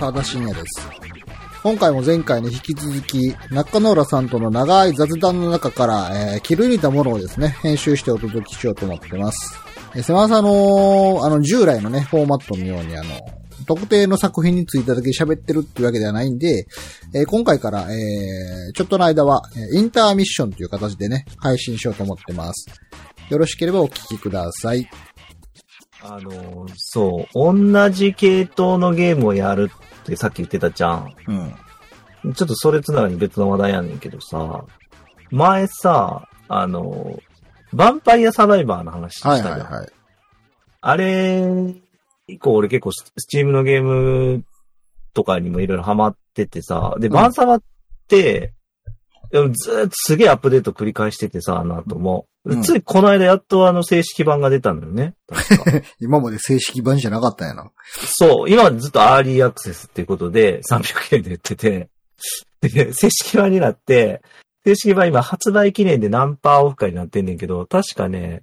どうも、沢田信也です。今回も前回に引き続き、中野浦さんとの長い雑談の中から、えー、切り抜いたものをですね、編集してお届けしようと思ってます。えー、狭さの、あの、従来のね、フォーマットのように、あの、特定の作品についてだけ喋ってるっていうわけではないんで、えー今回から、えーちょっとの間は、インターミッションという形でね、配信しようと思ってます。よろしければお聞きください。あの、そう、同じ系統のゲームをやるってさっき言ってたじゃん。うん。ちょっとそれつながりに別の話題やねんけどさ、前さ、あの、ヴァンパイアサバイバーの話したはいじゃん。はいはい。あれ、以降俺結構ススチームのゲームとかにもいろいろハマっててさ、で、うんバンサバって、でもずーっとすげえアップデート繰り返しててさ、あの後も。うんついこの間やっとあの正式版が出たんだよね。今まで正式版じゃなかったんやな。そう、今までずっとアーリーアクセスっていうことで300円で売ってて、で、正式版になって、正式版今発売記念でナンパーオフ会になってんねんけど、確かね、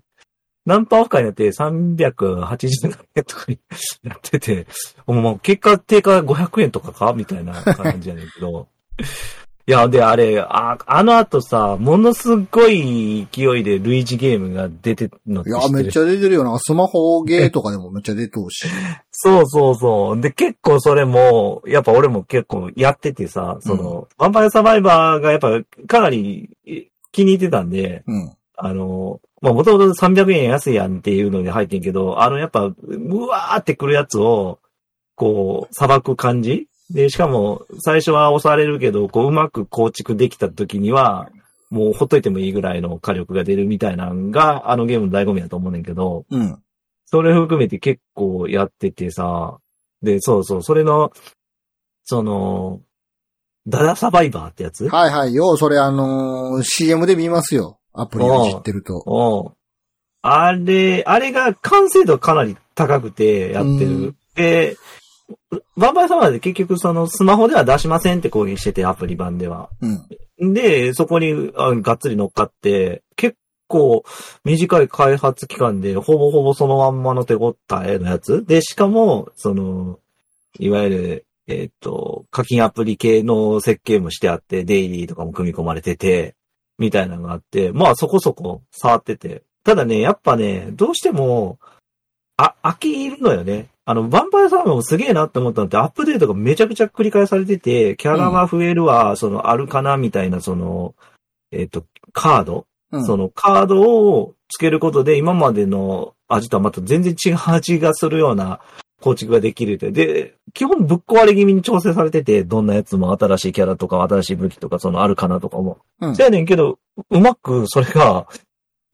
ナンパーオフ会になって387円とかになってて、もう結果定価500円とかかみたいな感じやねんけど。いや、で、あれ、あ、あの後さ、ものすごい勢いで類似ゲームが出てるのっていや、めっちゃ出てるよな。スマホゲーとかでもめっちゃ出てるし。そうそうそう。で、結構それも、やっぱ俺も結構やっててさ、その、ヴァンパイアサバイバーがやっぱかなりえ気に入ってたんで、うん。あの、まあ、もともと300円安いやんっていうのに入ってんけど、あの、やっぱ、うわーってくるやつを、こう、裁く感じで、しかも、最初は押されるけど、こう、うまく構築できた時には、もうほっといてもいいぐらいの火力が出るみたいなのが、あのゲームの醍醐味だと思うねんけど、うん。それ含めて結構やっててさ、で、そうそう、それの、その、ダダサバイバーってやつ？はいはい。よう、それあのー CM で見ますよ。アプリを知ってると。おうあれ、あれが完成度かなり高くてやってうんる。で、バンバイサバで結局そのスマホでは出しませんって攻撃してて、アプリ版では。うん。で、そこにあがっつり乗っかって、結構短い開発期間で、ほぼほぼそのまんまの手応えのやつ。で、しかも、その、いわゆる、えっ、と、課金アプリ系の設計もしてあって、デイリーとかも組み込まれてて、みたいなのがあって、まあそこそこ触ってて。ただね、やっぱね、どうしても、あ、飽きるのよね。あの、ヴァンパイアサーバーもすげえなって思ったのって、アップデートがめちゃくちゃ繰り返されてて、キャラが増えるわ、その、あるかなみたいな、その、えっ、と、カード、うん。そのカードをつけることで、今までの味とはまた全然違う味がするような構築ができるって。で、基本ぶっ壊れ気味に調整されてて、どんなやつも新しいキャラとか新しい武器とか、そのあるかなとかも。うんそやねんけど、うまくそれが、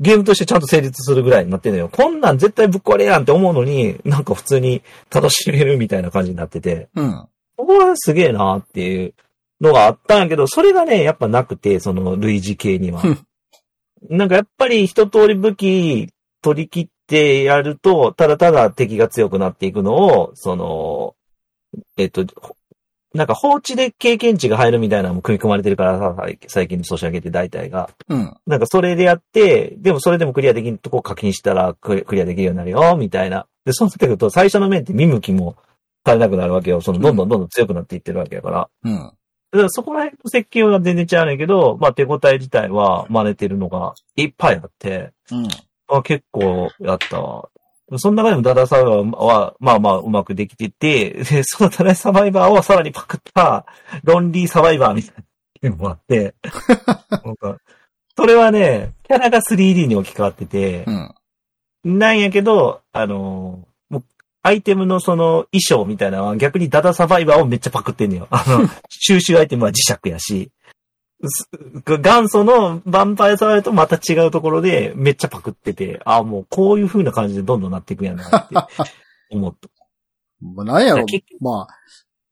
ゲームとしてちゃんと成立するぐらいになってんのよ。こんなん絶対ぶっ壊れやんって思うのに、なんか普通に楽しめるみたいな感じになってて。うん。ここはすげえなっていうのがあったんやけど、それがね、やっぱなくて、その類似系にはうん。なんかやっぱり一通り武器取り切ってやると、ただただ敵が強くなっていくのを、その、えっと、ほなんか放置で経験値が入るみたいなのも組み込まれてるからさ、最最近のソシャゲって大体が。うん。なんかそれでやって、でもそれでもクリアできんとこ課金したらククリアできるようになるよ、みたいな。で、そうなってくると最初の面って見向きもされなくなるわけよ。そのどんどんどんどん強くなっていってるわけやから。うん。だからそこら辺の設計は全然違うねんけど、まあ手応え自体は真似てるのがいっぱいあって、うん。あ結構やったわ。その中でもダダサバイバーは、まあまあうまくできてて、で、そのダダサバイバーをさらにパクった、ロンリーサバイバーみたいなのもあって、それはね、キャラが 3D に置き換わっててう、ん。なんやけど、あの、もう、アイテムのその衣装みたいなのは逆にダダサバイバーをめっちゃパクってんのよ。あの、収集アイテムは磁石やし、す元祖のヴァンパイアサバイバーとまた違うところでめっちゃパクってて、あもうこういう風な感じでどんどんなっていくんやなって 思った。まあ、なんやろ結。まあ、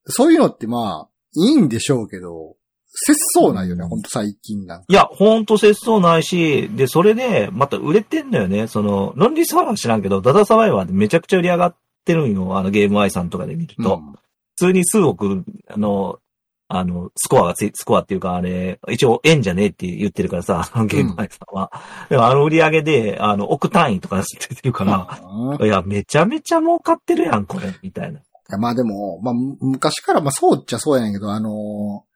そういうのってまあ、いいんでしょうけど、節操ないよね、ほんと最近なんか。いや、ほんと節操ないし、で、それで、また売れてんのよね。その、ロンリーサバイバー知らんけど、ダダサバイバーでめちゃくちゃ売り上がってるんよ。あの、ゲームアイさんとかで見ると。うん普通に数億、あの、あの、スコアがつい、スコアっていうか、あれ、一応円じゃねえって言ってるからさ、あのゲームマイさんは。でもあの売り上げで、あの、億単位とか出てるから、いや、めちゃめちゃ儲かってるやん、これ、みたいなや、まあでも、まあ、む昔から、まあそうっちゃそうやねんけど、あのー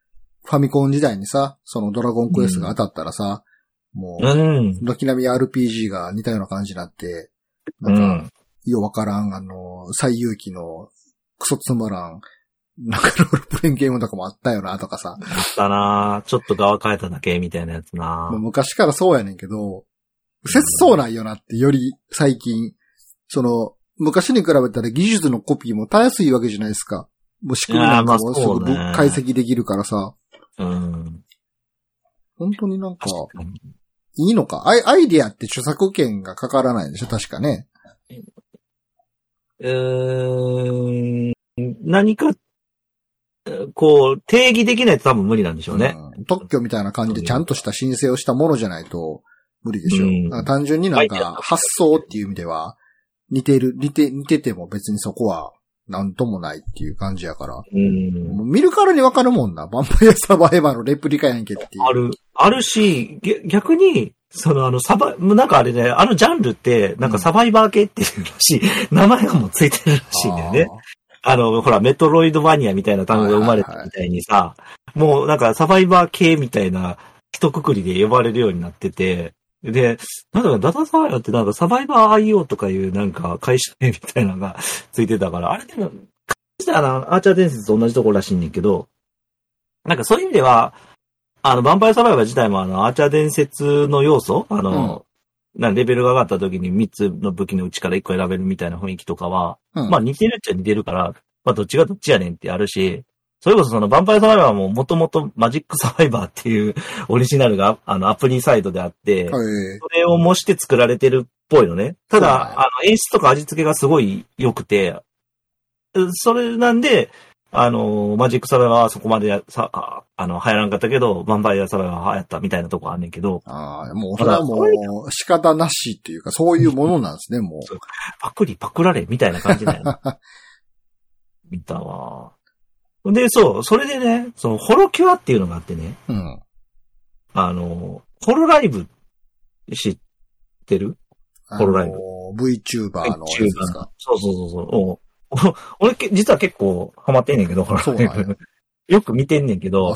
ファミコン時代にさ、そのドラゴンクエストが当たったらさ、もう、うん。軒並み RPG が似たような感じになって、うなんか、ん。ようわからん、あの、最有機のクソつまらん、なんかロールプレインゲームとかもあったよな、とかさ。あったなちょっと側変えただけみたいなやつな昔からそうやねんけど、切そうなんよなって、より最近、その、昔に比べたら技術のコピーもたやすいわけじゃないですか。もう仕組みなんかもすぐ解析できるからさ、うん。本当になんか、いいのか？アイアイディアって著作権がかからないんでしょ？確かね。うーん。何か、こう、定義できないと多分無理なんでしょうね。うん特許みたいな感じでちゃんとした申請をしたものじゃないと無理でしょ。うんだから単純になんか発想っていう意味では似てる、似て、似てても別にそこはなんともないっていう感じやから。うん。見るからにわかるもんな。ヴァンパイアサバイバーのレプリカやんけっていう。ある、あるし、げ逆に、そのあの、サバ、なんかあれね、あのジャンルって、なんかサバイバー系っていうらしい、名前がもうついてるらしいんだよね。あの、ほら、メトロイドバニアみたいな単語が生まれたみたいにさ、もうなんかサバイバー系みたいな一括りで呼ばれるようになってて、で、なんだかダタサバイバーってなんかサバイバー IO とかいうなんか会社名みたいなのがついてたから、あれでも、あの、アーチャー伝説と同じところらしいんだけど、なんかそういう意味では、あの、ヴァンパイアサバイバー自体もあの、アーチャー伝説の要素あの、なんレベルが上がった時に3つの武器のうちから1個選べるみたいな雰囲気とかは、うんまあ似てるっちゃ似てるから、まあどっちがどっちやねんってあるし、それこそそのヴァンパイアサバイバーももともとマジックサバイバーっていう オリジナルがあのアプリサイトであって、はい。それを模して作られてるっぽいのね。ただ、あの演出とか味付けがすごい良くて、うそれなんで、あの、マジックサバイバーはそこまでやさああの流行らんかったけど、ヴァンパイアサバイバーは流行ったみたいなとこあんねんけど、ああ、もうそれはもう仕方なしっていうか、そういうものなんですね、もう。パクリパクられみたいな感じだよね。見たわ。で、そう、それでね、その、ホロキュアっていうのがあってね、うん。あの、ホロライブ知ってる？ホロライブ VTuber のやつですか？そうそうそうそうお。俺、け実は結構ハマってんねんけど、ホロブ。よく見てんねんけど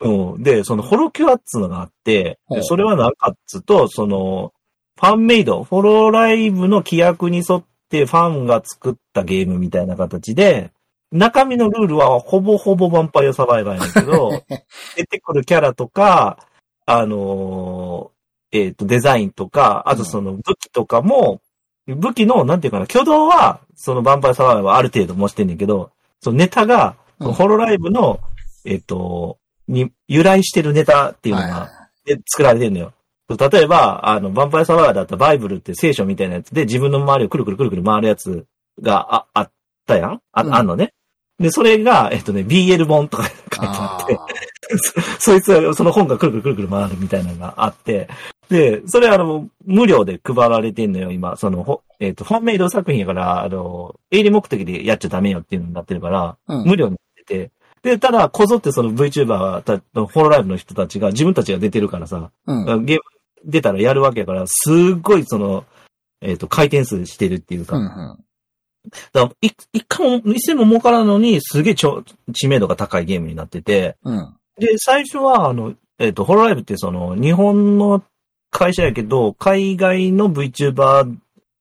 う。うん。で、そのホロキュアっつうのがあって、それは何かっつうと、その、ファンメイド、ホロライブの規約に沿ってファンが作ったゲームみたいな形で、中身のルールはほぼほぼヴァンパイアサバイバーやけど、出てくるキャラとか、あのーえっ、と、デザインとか、あとその武器とかも、武器の、なんていうかな、挙動は、そのヴァンパイアサバイバーはある程度模してんねんけど、そのネタが、うん。ホロライブの、えっ、と、に由来してるネタっていうのはいが、で作られてるのよ。例えば、あの、ヴァンパイアサバイバーだったらバイブルって聖書みたいなやつで自分の周りをくるくるくるくる回るやつがああったやん？あ,、うん。あんのね？で、それが、えっとね、BL 本とか書いてあって、あ そいつは、その本がくるくるくるくる回るみたいなのがあって、で、それあの、無料で配られてんのよ、今。その、ほえっ、と、ファンメイド作品やから、あの、営利目的でやっちゃダメよっていうのになってるから、ーうん無料になってて、で、ただ、こぞってその VTuber た、ホロライブの人たちが自分たちが出てるからさ、うん。ゲーム出たらやるわけやから、すっごいその、えっ、と、回転数してるっていうか、うん。だからい一回も、一銭も儲からんのに、すげえちょ知名度が高いゲームになってて、うん。で、最初は、あの、えっ、と、ホロライブってその、日本の会社やけど、海外の VTuber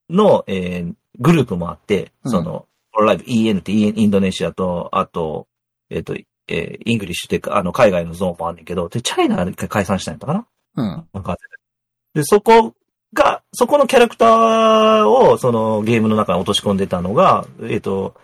の、えーグループもあって、うんその、ホロライブ EN ってインインドネシアと、あと、えっ、と、えーイングリッシュっていうか、あの、海外のゾーンもあんねんけど、で、チャイナが解散したんやったかな？うん。で、そこが、そこのキャラクターを、そのゲームの中に落とし込んでたのが、えっ、と、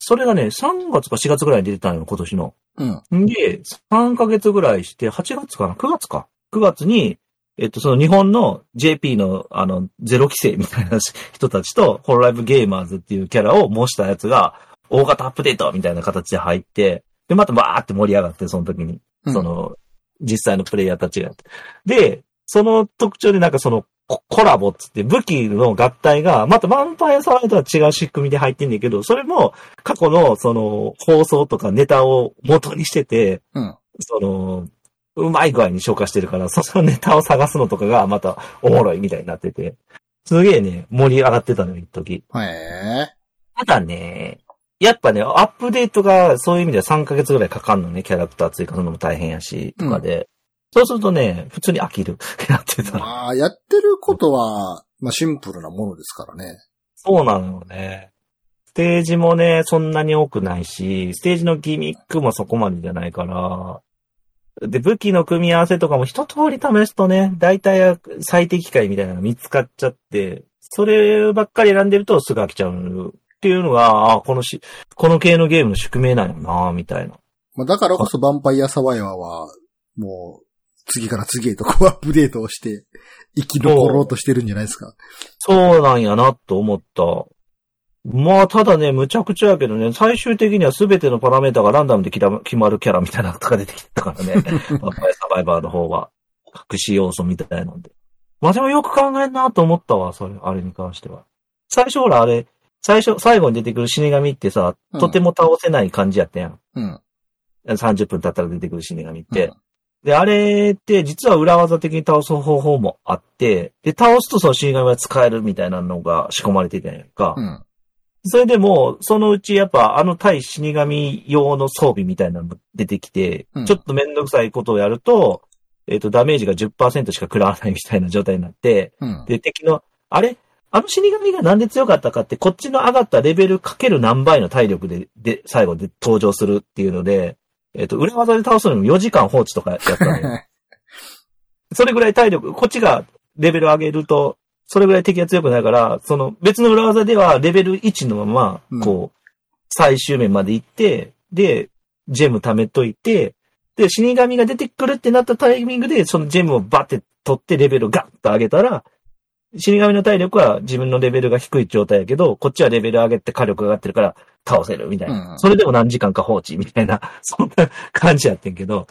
それがね、3月か4月ぐらいに出てたのよ、今年の。うん。で、3ヶ月ぐらいして、8月かな ?9 月か。9月に、えっと、その日本の JP の、あの、ゼロ規制みたいな人たちと、ホロライブゲーマーズっていうキャラを模したやつが、大型アップデートみたいな形で入って、で、またバーって盛り上がって、その時に。うんその、実際のプレイヤーたちが。で、その特徴でなんかそのココラボっつって武器の合体が、またヴァンパイアサワーとは違う仕組みで入ってんねんけど、それも過去のその放送とかネタを元にしてて、うん。その、うまい具合に消化してるから、そのネタを探すのとかがまたおもろいみたいになってて、すげえね、盛り上がってたのよ、一時。へえ。ただね、やっぱね、アップデートがそういう意味では3ヶ月ぐらいかかんのね、キャラクター追加するのも大変やし、とかで。そうするとね、普通に飽きる。やってたら。まあ、やってることは、まあシンプルなものですからね。そうなのよね。ステージもね、そんなに多くないし、ステージのギミックもそこまでじゃないから、で、武器の組み合わせとかも一通り試すとね、大体最適解みたいなのが見つかっちゃって、そればっかり選んでるとすぐ飽きちゃうっていうのが、あこのし、この系のゲームの宿命なんよなみたいな。まあだからこそヴァンパイアサバイバーは、もう、次から次へとこうアップデートをして、生き残ろうとしてるんじゃないですか。そうなんやなと思った。まあ、ただね、むちゃくちゃやけどね、最終的には全てのパラメータがランダムで決まるキャラみたいなのが出てきたからね。バンパイアサバイバーの方は。隠し要素みたいなんで。まあでもよく考えんなと思ったわ、それ、あれに関しては。最初ほらあれ、最初、最後に出てくる死神ってさ、うんとても倒せない感じやったやん。うん。30分経ったら出てくる死神って。で、あれって実は裏技的に倒す方法もあって、で、倒すとその死神が使えるみたいなのが仕込まれてたんやんか。うん。それでも、そのうちやっぱあの対死神用の装備みたいなのも出てきて、うんちょっとめんどくさいことをやると、えっ、と、ダメージが10%しか食らわないみたいな状態になって、うん。で、敵の、あれ？あの死神がなんで強かったかって、こっちの上がったレベルかける何倍の体力で、で、最後で登場するっていうので、えっ、と、裏技で倒すのにも4時間放置とかやったのよ。それぐらい体力、こっちがレベル上げると、それぐらい敵が強くないから、その別の裏技ではレベル1のまうん。ま、こう、最終面まで行って、で、ジェム貯めといて、で、死神が出てくるってなったタイミングで、そのジェムをバッて取ってレベルをガッと上げたら、死神の体力は自分のレベルが低い状態やけど、こっちはレベル上げて火力が上がってるから倒せるみたいな。うん。それでも何時間か放置みたいな、そんな感じやってんけど、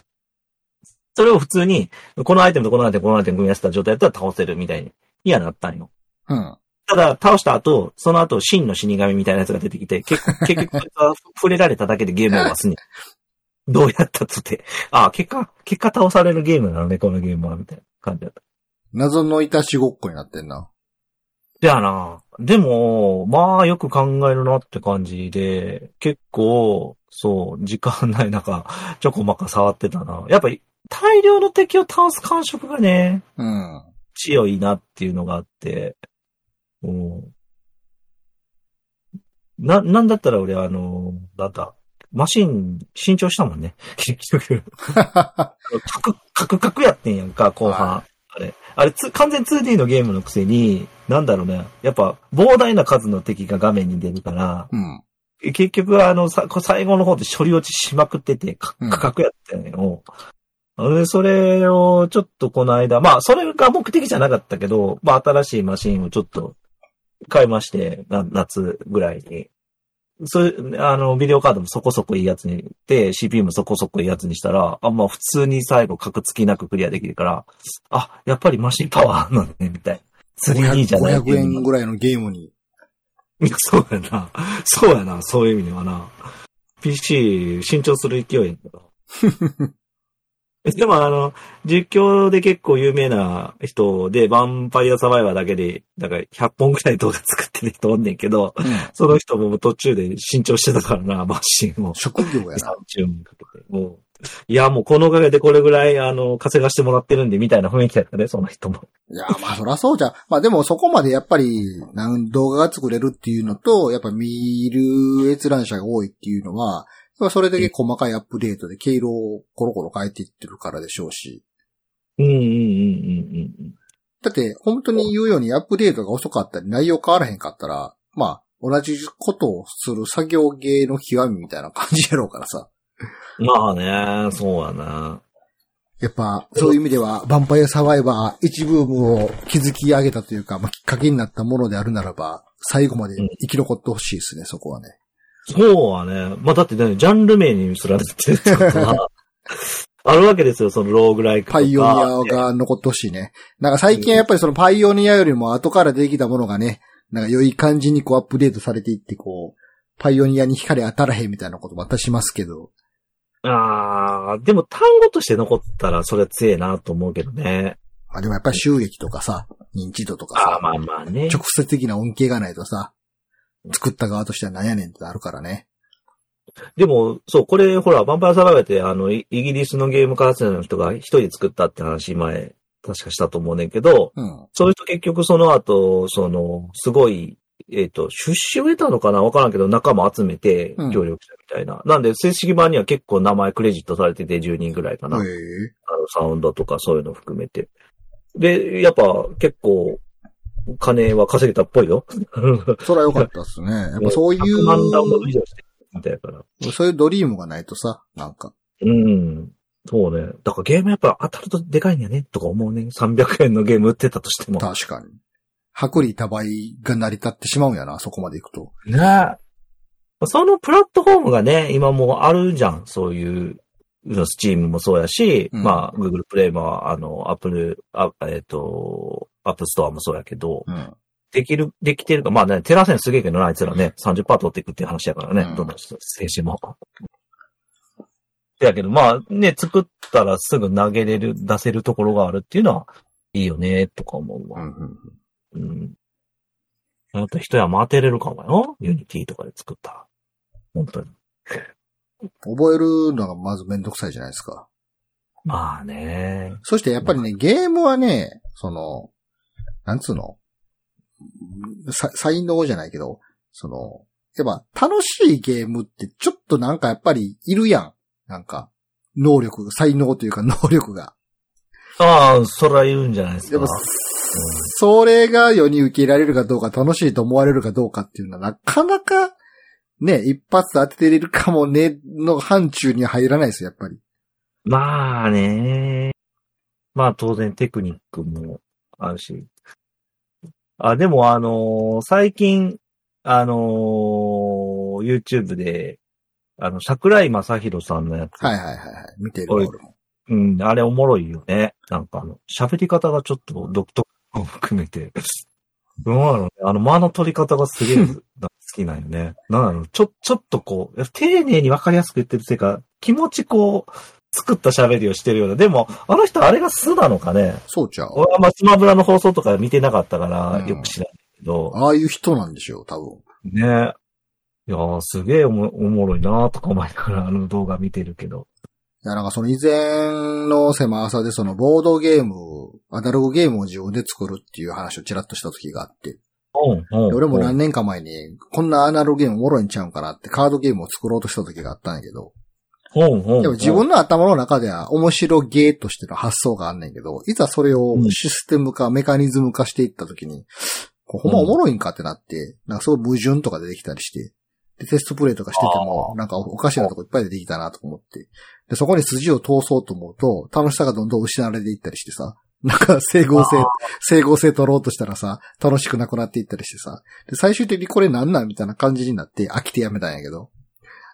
それを普通に、このアイテムとこのアイテム、このアイテム組み合わせた状態だったら倒せるみたいに、にはなったんよ。うん。ただ、倒した後、その後、真の死神みたいなやつが出てきて、結 結局、触れられただけでゲームを忘すね。どうやったとて。ああ、結果、結果倒されるゲームなのね、このゲームは、みたいな感じだった。謎のいたしごっこになってんな。いやな。でも、まあ、よく考えるなって感じで、結構、そう、時間ない中、ちょこまか触ってたな。やっぱり、大量の敵を倒す感触がね、うん。強いなっていうのがあって、うん。な、なんだったら俺あの、なんだ、マシン、新調したもんね。結局。カク、カクカクやってんやんか、後半。はあれ。あれつ、完全 2D のゲームのくせに、なんだろうね。やっぱ、膨大な数の敵が画面に出るから、うん。結局あの、最後の方で処理落ちしまくってて、カうんクカクやったんよ。で、それを、ちょっとこの間、まあ、それが目的じゃなかったけど、まあ、新しいマシンをちょっと、買いまして、な夏ぐらいに。それ、あの、ビデオカードもそこそこいいやつに、で、CPU もそこそこいいやつにしたら、あ、まあ、普通に最後、格付きなくクリアできるから、あ、やっぱりマシンパワーあんのね、みたいな。3D じゃないって500い？うのが円ぐらいのゲームに。い やそうやな。そうやな。そういう意味ではな。PC、新調する勢いやけど。でもあの、実況で結構有名な人で、ヴァンパイアサバイバーだけで、だから100本くらい動画作ってる人おんねんけど、その人も途中で新調してたからな、マシンを。職業やな。30分かけて。もう、いや、もうこのおかげでこれぐらい、あの、稼がしてもらってるんで、みたいな雰囲気だったね、その人も。いや、まあそらそうじゃん。まあでもそこまでやっぱり、なん動画が作れるっていうのと、やっぱ見る閲覧者が多いっていうのは、それだけ細かいアップデートで経路をコロコロ変えていってるからでしょうし。うんうんうんうんうん。だって、本当に言うようにアップデートが遅かったり、内容変わらへんかったら、まあ、同じことをする作業芸の極みみたいな感じやろうからさ。まあね、そうやな。やっぱ、そういう意味では、ヴァンパイアサバイバー一ブームを築き上げたというか、まあ、きっかけになったものであるならば、最後まで生き残ってほしいですね、そこはね。そうはね。まあ、だってね、ジャンル名にすられてるってことは、あるわけですよ、そのローグライクとか。パイオニアが残ってほしいね。なんか最近はやっぱりそのパイオニアよりも後からできたものがね、なんか良い感じにこうアップデートされていって、こう、パイオニアに光当たらへんみたいなことも私しますけど。ああ、でも単語として残ったらそれは強いなと思うけどね。まあでもやっぱり収益とかさ、認知度とかさ、ああ、まあまあね。直接的な恩恵がないとさ、作った側としてはなんやねんってあるからね。でも、そう、これ、ほら、ヴァンパイアサバイバーって、あの、イイギリスのゲーム開発者の人が一人で作ったって話前、確かしたと思うねんけど、うん。そういう人結局その後、その、すごい、えっ、と、出資を得たのかな？わからんけど、仲間集めてうん協力したみたいな。なんで、正式版には結構名前クレジットされてて10人ぐらいかな。あの、サウンドとかそういうの含めて。で、やっぱ結構、金は稼げたっぽいよ。それは良かったっすね。やっぱそうい100万ダウンロード以う、上してるみたいだから。そういうドリームがないとさ、なんか。うん。そうね。だからゲームやっぱ当たるとでかいんやね、とか思うね。300円のゲーム売ってたとしても。確かに。薄利多売が成り立ってしまうんやな、そこまで行くと。ねえ。そのプラットフォームがね、今もうあるじゃん。そういう、Steam もそうやし、うんまあ、Google プレイも、あの、Apple、あえっ、と、App Store もそうやけど、うん。できる、できてるか、まあね、テラセンすげえけどな、あいつらね、30%取っていくっていう話やからね、うんどんどん選手も。やけど、まあね、作ったらすぐ投げれる、出せるところがあるっていうのは、いいよね、とか思うわ。うんうんうん。あと一山当てれるかもよ。 Unity とかで作ったら。本当に。覚えるのがまずめんどくさいじゃないですか。まあね。そしてやっぱりね、ゲームはね、その、なんつうの？さ才能じゃないけど、その、やっぱ楽しいゲームってちょっとなんかやっぱりいるやん。なんか、能力、才能というか能力が。ああ、そら言うんじゃないですかやっぱ。それが世に受け入れられるかどうか、楽しいと思われるかどうかっていうのはなかなか、ね、一発当てれるかもね、の範疇には入らないですよ、やっぱり。まあね。まあ当然テクニックもあるし。あ、でもあのー最近、あのー YouTube で、あの、桜井正宏さんのやつ。はいはいはいはい。見てる。うん、あれおもろいよね。なんかあの、喋り方がちょっと独特も含めて。どうなのあの、間の取り方がすげえ 好きなんよね。なんだろう、ちょ、ちょっとこう、丁寧にわかりやすく言ってるせいか、気持ちこう、作った喋りをしてるような。でも、あの人あれが素なのかね。そうちゃう。俺はまあ、スマブラの放送とか見てなかったから、うんよく知らないけど、ああいう人なんでしょう、多分。ね。いやー、すげえおもおもろいなとか思いながらあの動画見てるけど。いや、なんかその以前の狭さでそのボードゲーム、アナログゲームを自分で作るっていう話をちらっとした時があって、うん、うん。で俺もうん何年か前に、こんなアナログゲームおもろいんちゃうんかなってカードゲームを作ろうとした時があったんやけど、うん、う。ん。でも自分の頭の中では面白ゲーとしての発想があんねんけど、いざそれをうんシステム化、メカニズム化していった時に、これほんまおもろいんかってなって、なんかすごい矛盾とか出てきたりして、で、テストプレイとかしてても、なんかおかしなとこいっぱい出てきたなと思って、で、そこに筋を通そうと思うと、楽しさがどんどん失われていったりしてさ、なんか整合性整合性取ろうとしたらさ、楽しくなくなっていったりしてさ、で、最終的にこれなんなんみたいな感じになって飽きてやめたんやけど、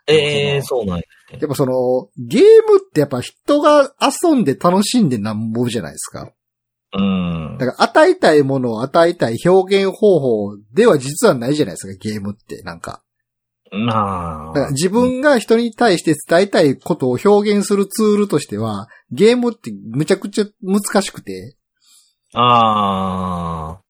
ええー、そうなんや。やっぱその、ゲームってやっぱ人が遊んで楽しんでなんぼじゃないですか。うん。だから与えたいものを与えたい表現方法では実はないじゃないですか、ゲームって。なんか。まあ。だから自分が人に対して伝えたいことを表現するツールとしては、ゲームってむちゃくちゃ難しくて、ああ。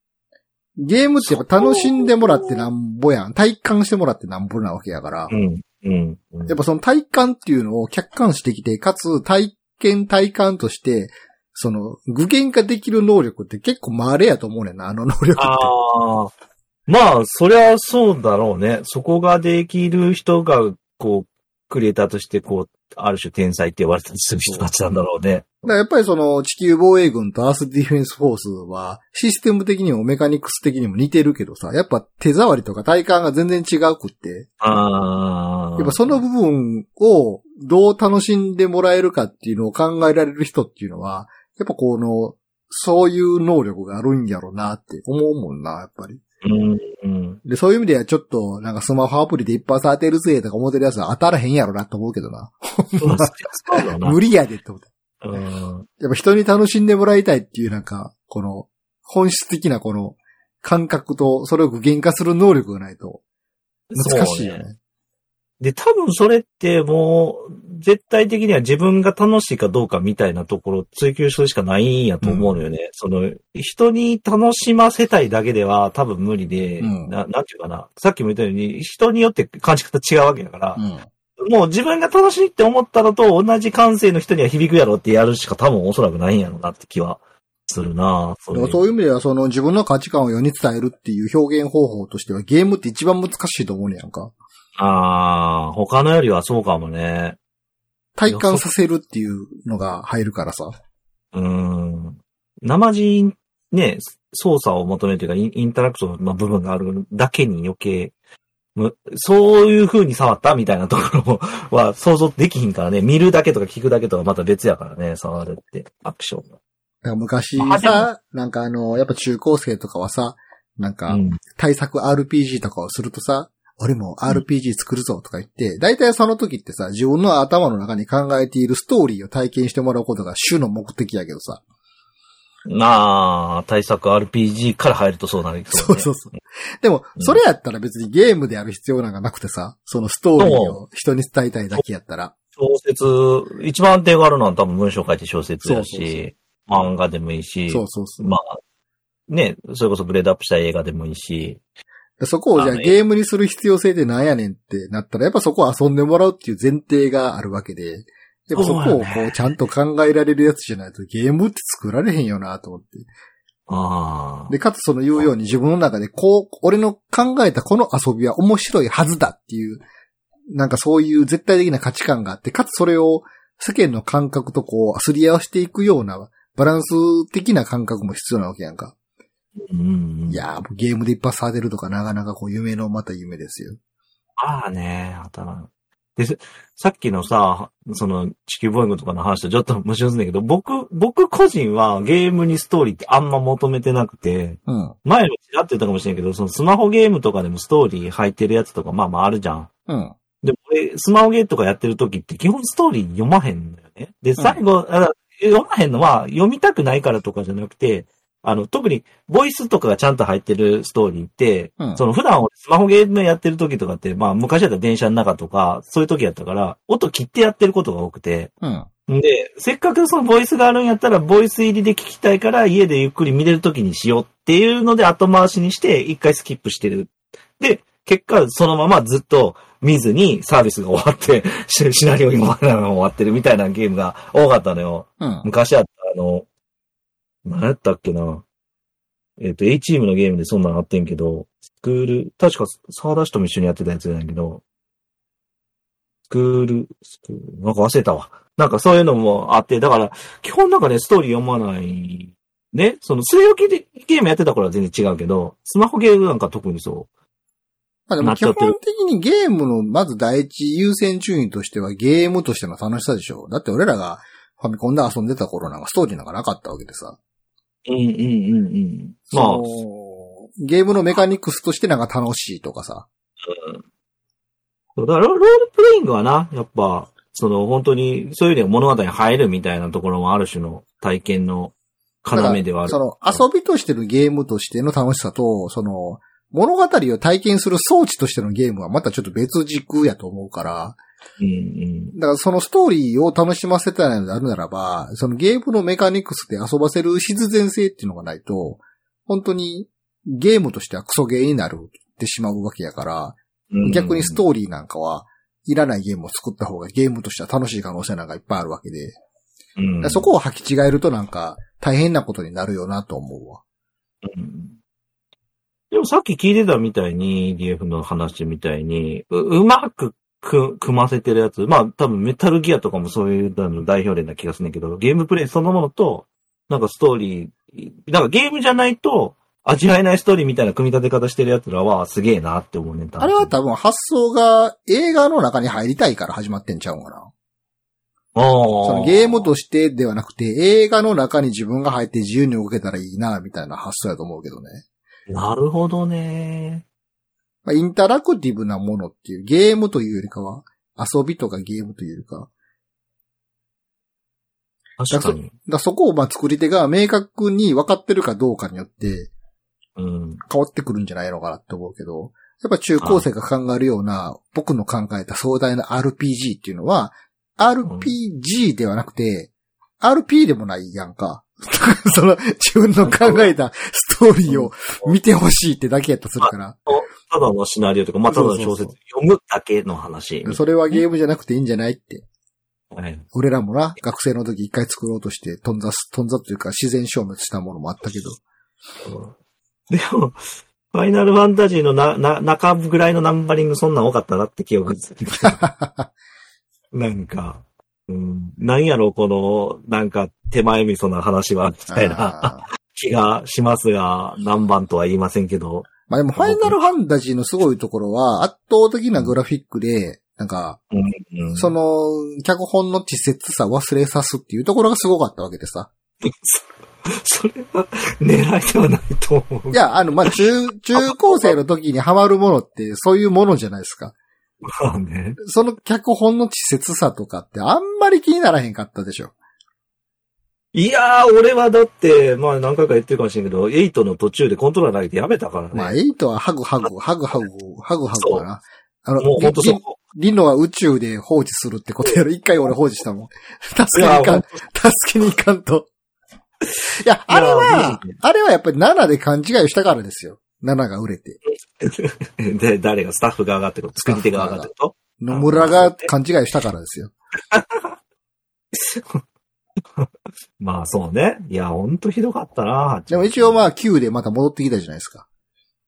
ゲームってやっぱ楽しんでもらってなんぼやん。体感してもらってなんぼなわけやから。うん。うん。うんやっぱその体感っていうのを客観視できて、かつ体験体感として、その具現化できる能力って結構稀やと思うねんな、あの能力って。ああ。まあ、そりゃそうだろうね。そこができる人が、こう、クリエイターとして、こう、ある種天才って言われたりする人たちなんだろうね。だやっぱりその地球防衛軍とアースディフェンスフォースはシステム的にもメカニクス的にも似てるけどさ、やっぱ手触りとか体感が全然違うくって、ああ。やっぱその部分をどう楽しんでもらえるかっていうのを考えられる人っていうのは、やっぱこの、そういう能力があるんやろうなって思うもんな、やっぱり。うん。うん。で、そういう意味ではちょっと、なんかスマホアプリで一発当てるぜとか思ってるやつは当たらへんやろなと思うけどな。無理やでって思って。うん。やっぱ人に楽しんでもらいたいっていうなんか、この、本質的なこの感覚と、それを具現化する能力がないと、難しいよね。そうで、多分それってもう、絶対的には自分が楽しいかどうかみたいなところを追求するしかないんやと思うのよね。その、人に楽しませたいだけでは多分無理で、うんななんていうかな。さっきも言ったように、人によって感じ方違うわけだから、うん。もう自分が楽しいって思ったのと同じ感性の人には響くやろってやるしか多分おそらくないんやろうなって気はするなそでもそういう意味では、その自分の価値観を世に伝えるっていう表現方法としては、ゲームって一番難しいと思うねやんか。ああ、他のよりはそうかもね。体感させるっていうのが入るからさ。うん。生地、ね、操作を求めるというか、インインタラクションの部分があるだけに余計、むそういう風に触ったみたいなところは想像できひんからね。見るだけとか聞くだけとはまた別やからね、触るって、アクションが。昔さ、なんかあの、やっぱ中高生とかはさ、なんかうん。対策 RPG とかをするとさ、俺も RPG 作るぞとか言って、大体その時ってさ、自分の頭の中に考えているストーリーを体験してもらうことが主の目的やけどさ。まあ、対策 RPG から入るとそうなるけど、ね。そうそうそう。でも、それやったら別にゲームでやる必要なんかなくてさ、そのストーリーを人に伝えたいだけやったら。小説、一番手軽なのは多分文章書いて小説やし、そうそう漫画でもいいし、そうそうそう。まあ、ね、それこそブレードアップした映画でもいいし、でそこをじゃあゲームにする必要性ってなんやねんってなったら、やっぱそこは遊んでもらうっていう前提があるわけで、やっぱそこをこうちゃんと考えられるやつじゃないとゲームって作られへんよなと思って。ああ。で、かつその言うように自分の中でこう、俺の考えたこの遊びは面白いはずだっていう、なんかそういう絶対的な価値観があって、かつそれを世間の感覚とこう、すり合わせていくようなバランス的な感覚も必要なわけやんか。うんうん、いやー、ゲームで一発当てるとかなかなかこう夢のまた夢ですよ。ああね、頭。で、ささっきのさ、その地球ボーイングとかの話とちょっと矛盾するんだけど、僕、僕個人はゲームにストーリーってあんま求めてなくて、うん。前もちらっと言ったかもしれんけど、そのスマホゲームとかでもストーリー入ってるやつとかまあまああるじゃん。うん。でも俺、スマホゲームとかやってる時って基本ストーリー読まへんのよね。で、最後、あ読まへんのは読みたくないからとかじゃなくて、あの、特に、ボイスとかがちゃんと入ってるストーリーって、うんその普段俺スマホゲームやってる時とかって、まあ昔だったら電車の中とか、そういう時やったから、音切ってやってることが多くて、うん。で、せっかくそのボイスがあるんやったら、ボイス入りで聞きたいから、家でゆっくり見れる時にしようっていうので後回しにして、一回スキップしてる。で、結果、そのままずっと見ずにサービスが終わって、シ シナリオ今までのまま終わってるみたいなゲームが多かったのよ。うん。昔あったあの、何やったっけな。えっ、と、A チームのゲームでそんなのあってんけど、スクール、確か沢田氏とも一緒にやってたやつなんやけど、スクール、スクール、なんか忘れたわ。なんかそういうのもあって、だから、基本なんかね、ストーリー読まない。ね、その、据え置きでゲームやってた頃は全然違うけど、スマホゲームなんか特にそまあでも基本的にゲームのまず第一優先順位としてはゲームとしての楽しさでしょ。だって俺らがファミコンで遊んでた頃なんかストーリーなんかなかったわけでさ。う。うんうんうんうん。まあ、ゲームのメカニクスとしてなんか楽しいとかさ。そうだからロロールプレイングはな、やっぱ、その本当に、そういう意味では物語に入るみたいなところもある種の体験の要ではある。その遊びとしてのゲームとしての楽しさと、その物語を体験する装置としてのゲームはまたちょっと別軸やと思うから、うんうん。だからそのストーリーを楽しませたいのであるならば、そのゲームのメカニクスで遊ばせる必然性っていうのがないと、本当にゲームとしてはクソゲーになるってしまうわけやから、うん逆にストーリーなんかはいらないゲームを作った方がゲームとしては楽しい可能性なんかいっぱいあるわけで、うんそこを履き違えるとなんか大変なことになるよなと思うわ。うんでもさっき聞いてたみたいに、DF の話みたいに、う、うまくく、組ませてるやつ。まあ多分メタルギアとかもそういうの代表例な気がするんだけど、ゲームプレイそのものと、なんかストーリー、なんかゲームじゃないと、味わえないストーリーみたいな組み立て方してるやつらはすげえなって思うね。あれは多分発想が映画の中に入りたいから始まってんちゃうんかな。そのゲームとしてではなくて映画の中に自分が入って自由に動けたらいいな、みたいな発想やと思うけどね。なるほどね。まあ、インタラクティブなものっていうゲームというよりかは遊びとかゲームというよりか。確かに。だそこをまあ作り手が明確に分かってるかどうかによってうん。変わってくるんじゃないのかなって思うけど、やっぱ中高生が考えるような僕の考えた壮大な RPG っていうのは、RPG ではなくて、RP でもないやんか。その、自分の考えたストーリーを見てほしいってだけやったとするから。ただのシナリオとか、まあ、ただの小説読むだけの話。それはゲームじゃなくていいんじゃないって。はい。俺らもな、学生の時一回作ろうとして、頓挫す、頓挫というか自然消滅したものもあったけど。でも、ファイナルファンタジーのな、な、中ぐらいのナンバリングそんなん多かったなって記憶でする。なんか、うん、なんやろ、この、なんか手前味噌な話は、みたいな気がしますが、何番とは言いませんけど。まあでも、ファイナルファンタジーのすごいところは、圧倒的なグラフィックで、なんか、うんうん、その、脚本の稚拙さ忘れさすっていうところがすごかったわけでさ。それは狙いではないと思う。いや、あの、まあ、中、中高生の時にハマるものって、そういうものじゃないですか。まあね。その脚本の稚拙さとかってあんまり気にならへんかったでしょ。いやー、俺はだって、まあ何回か言ってるかもしれんけど、8の途中でコントローラー投げてやめたからね。まあ、エイトはハグハグ、ハグハグ、ハグハグかな。あの、もうほんとそリこ。リノは宇宙で放置するってことやろ。一回俺放置したもん。助けに行かん、助けに行かんと。いや、あれは、あれはやっぱり7で勘違いをしたからですよ。7が売れて。で、誰が、スタッフ側がってこと？作り手側がってこと？野村が勘違いしたからですよ。まあそうね。いや、ほんとひどかったな。でも一応まあ9でまた戻ってきたじゃないですか。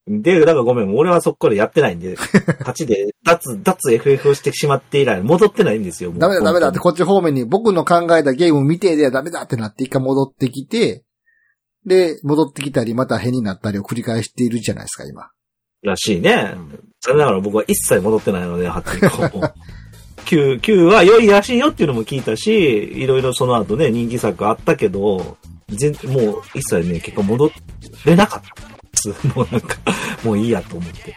で、だからごめん、俺はそっからやってないんで、8で、脱、脱 FF をしてしまって以来、戻ってないんですよ。ダメだダメだって本こっち方面に僕の考えたゲーム見てではダメだってなって一回戻ってきて、で、戻ってきたりまた変になったりを繰り返しているじゃないですか、今。らしいね。残念ながら僕は一切戻ってないので、8以降。9、9は良いらしいよっていうのも聞いたし、いろいろその後ね、人気作あったけど、全もう一切ね、結果戻れなかった。もうなんか、もういいやと思って。